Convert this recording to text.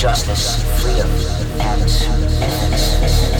justice, freedom, and ethics.